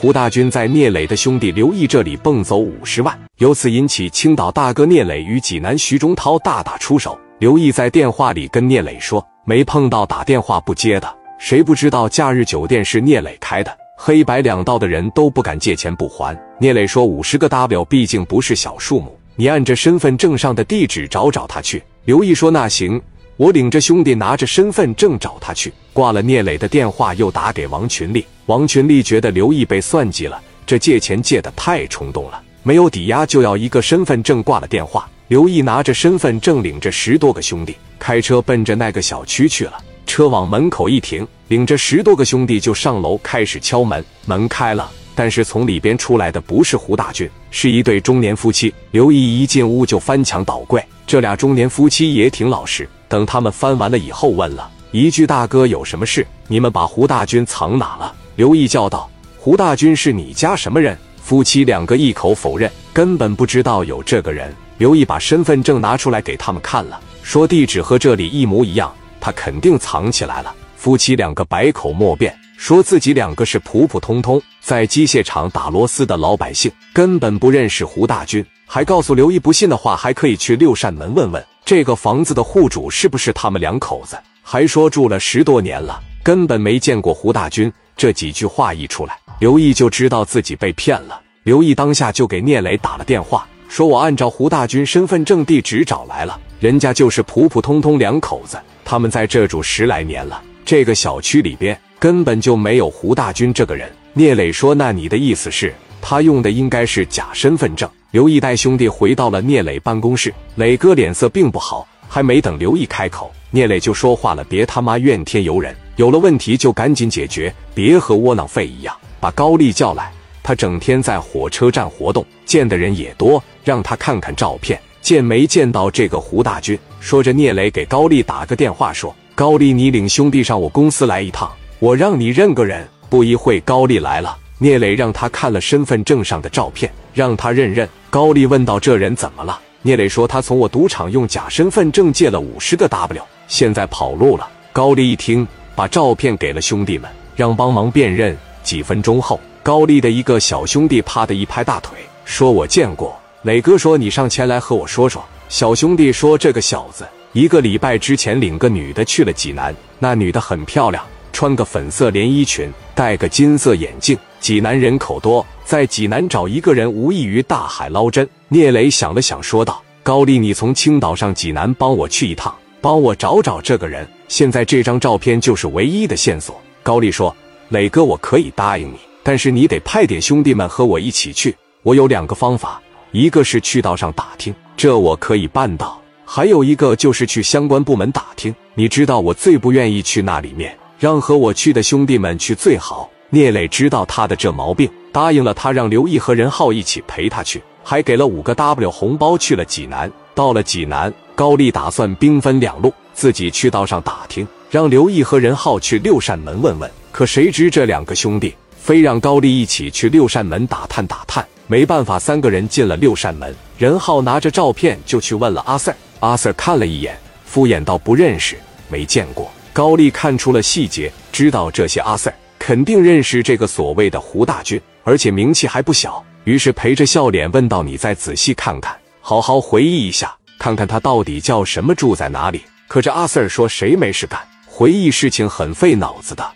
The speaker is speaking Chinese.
胡大军在聂磊的兄弟刘毅这里蹦走五十万，由此引起青岛大哥聂磊与济南徐中涛大打出手。刘毅在电话里跟聂磊说：“没碰到打电话不接的，谁不知道假日酒店是聂磊开的？黑白两道的人都不敢借钱不还。”聂磊说：“五十个 W 毕竟不是小数目，你按着身份证上的地址找找他去。”刘毅说：“那行。”我领着兄弟拿着身份证找他去，挂了聂磊的电话，又打给王群力。王群力觉得刘毅被算计了，这借钱借的太冲动了，没有抵押就要一个身份证，挂了电话。刘毅拿着身份证，领着十多个兄弟开车奔着那个小区去了。车往门口一停，领着十多个兄弟就上楼开始敲门。门开了，但是从里边出来的不是胡大军，是一对中年夫妻。刘毅一进屋就翻墙倒柜，这俩中年夫妻也挺老实。等他们翻完了以后，问了一句：“大哥，有什么事？你们把胡大军藏哪了？”刘毅叫道：“胡大军是你家什么人？”夫妻两个一口否认，根本不知道有这个人。刘毅把身份证拿出来给他们看了，说地址和这里一模一样，他肯定藏起来了。夫妻两个百口莫辩，说自己两个是普普通通在机械厂打螺丝的老百姓，根本不认识胡大军。还告诉刘毅，不信的话还可以去六扇门问问。这个房子的户主是不是他们两口子？还说住了十多年了，根本没见过胡大军。这几句话一出来，刘毅就知道自己被骗了。刘毅当下就给聂磊打了电话，说我按照胡大军身份证地址找来了，人家就是普普通通两口子，他们在这住十来年了，这个小区里边根本就没有胡大军这个人。聂磊说：“那你的意思是，他用的应该是假身份证？”刘毅带兄弟回到了聂磊办公室，磊哥脸色并不好，还没等刘毅开口，聂磊就说话了：“别他妈怨天尤人，有了问题就赶紧解决，别和窝囊废一样。把高丽叫来，他整天在火车站活动，见的人也多，让他看看照片，见没见到这个胡大军？”说着，聂磊给高丽打个电话，说：“高丽，你领兄弟上我公司来一趟，我让你认个人。”不一会，高丽来了。聂磊让他看了身份证上的照片，让他认认。高丽问道：“这人怎么了？”聂磊说：“他从我赌场用假身份证借了五十个 W，现在跑路了。”高丽一听，把照片给了兄弟们，让帮忙辨认。几分钟后，高丽的一个小兄弟啪的一拍大腿，说：“我见过。”磊哥说：“你上前来和我说说。”小兄弟说：“这个小子一个礼拜之前领个女的去了济南，那女的很漂亮。”穿个粉色连衣裙，戴个金色眼镜。济南人口多，在济南找一个人无异于大海捞针。聂磊想了想，说道：“高丽，你从青岛上济南帮我去一趟，帮我找找这个人。现在这张照片就是唯一的线索。”高丽说：“磊哥，我可以答应你，但是你得派点兄弟们和我一起去。我有两个方法，一个是去道上打听，这我可以办到；还有一个就是去相关部门打听。你知道，我最不愿意去那里面。”让和我去的兄弟们去最好。聂磊知道他的这毛病，答应了他，让刘毅和任浩一起陪他去，还给了五个 W 红包。去了济南，到了济南，高丽打算兵分两路，自己去道上打听，让刘毅和任浩去六扇门问问。可谁知这两个兄弟非让高丽一起去六扇门打探打探。没办法，三个人进了六扇门，任浩拿着照片就去问了阿 Sir。阿 Sir 看了一眼，敷衍道：“不认识，没见过。”高丽看出了细节，知道这些阿 Sir 肯定认识这个所谓的胡大军，而且名气还不小。于是陪着笑脸问道：“你再仔细看看，好好回忆一下，看看他到底叫什么，住在哪里？”可这阿 Sir 说：“谁没事干？回忆事情很费脑子的。”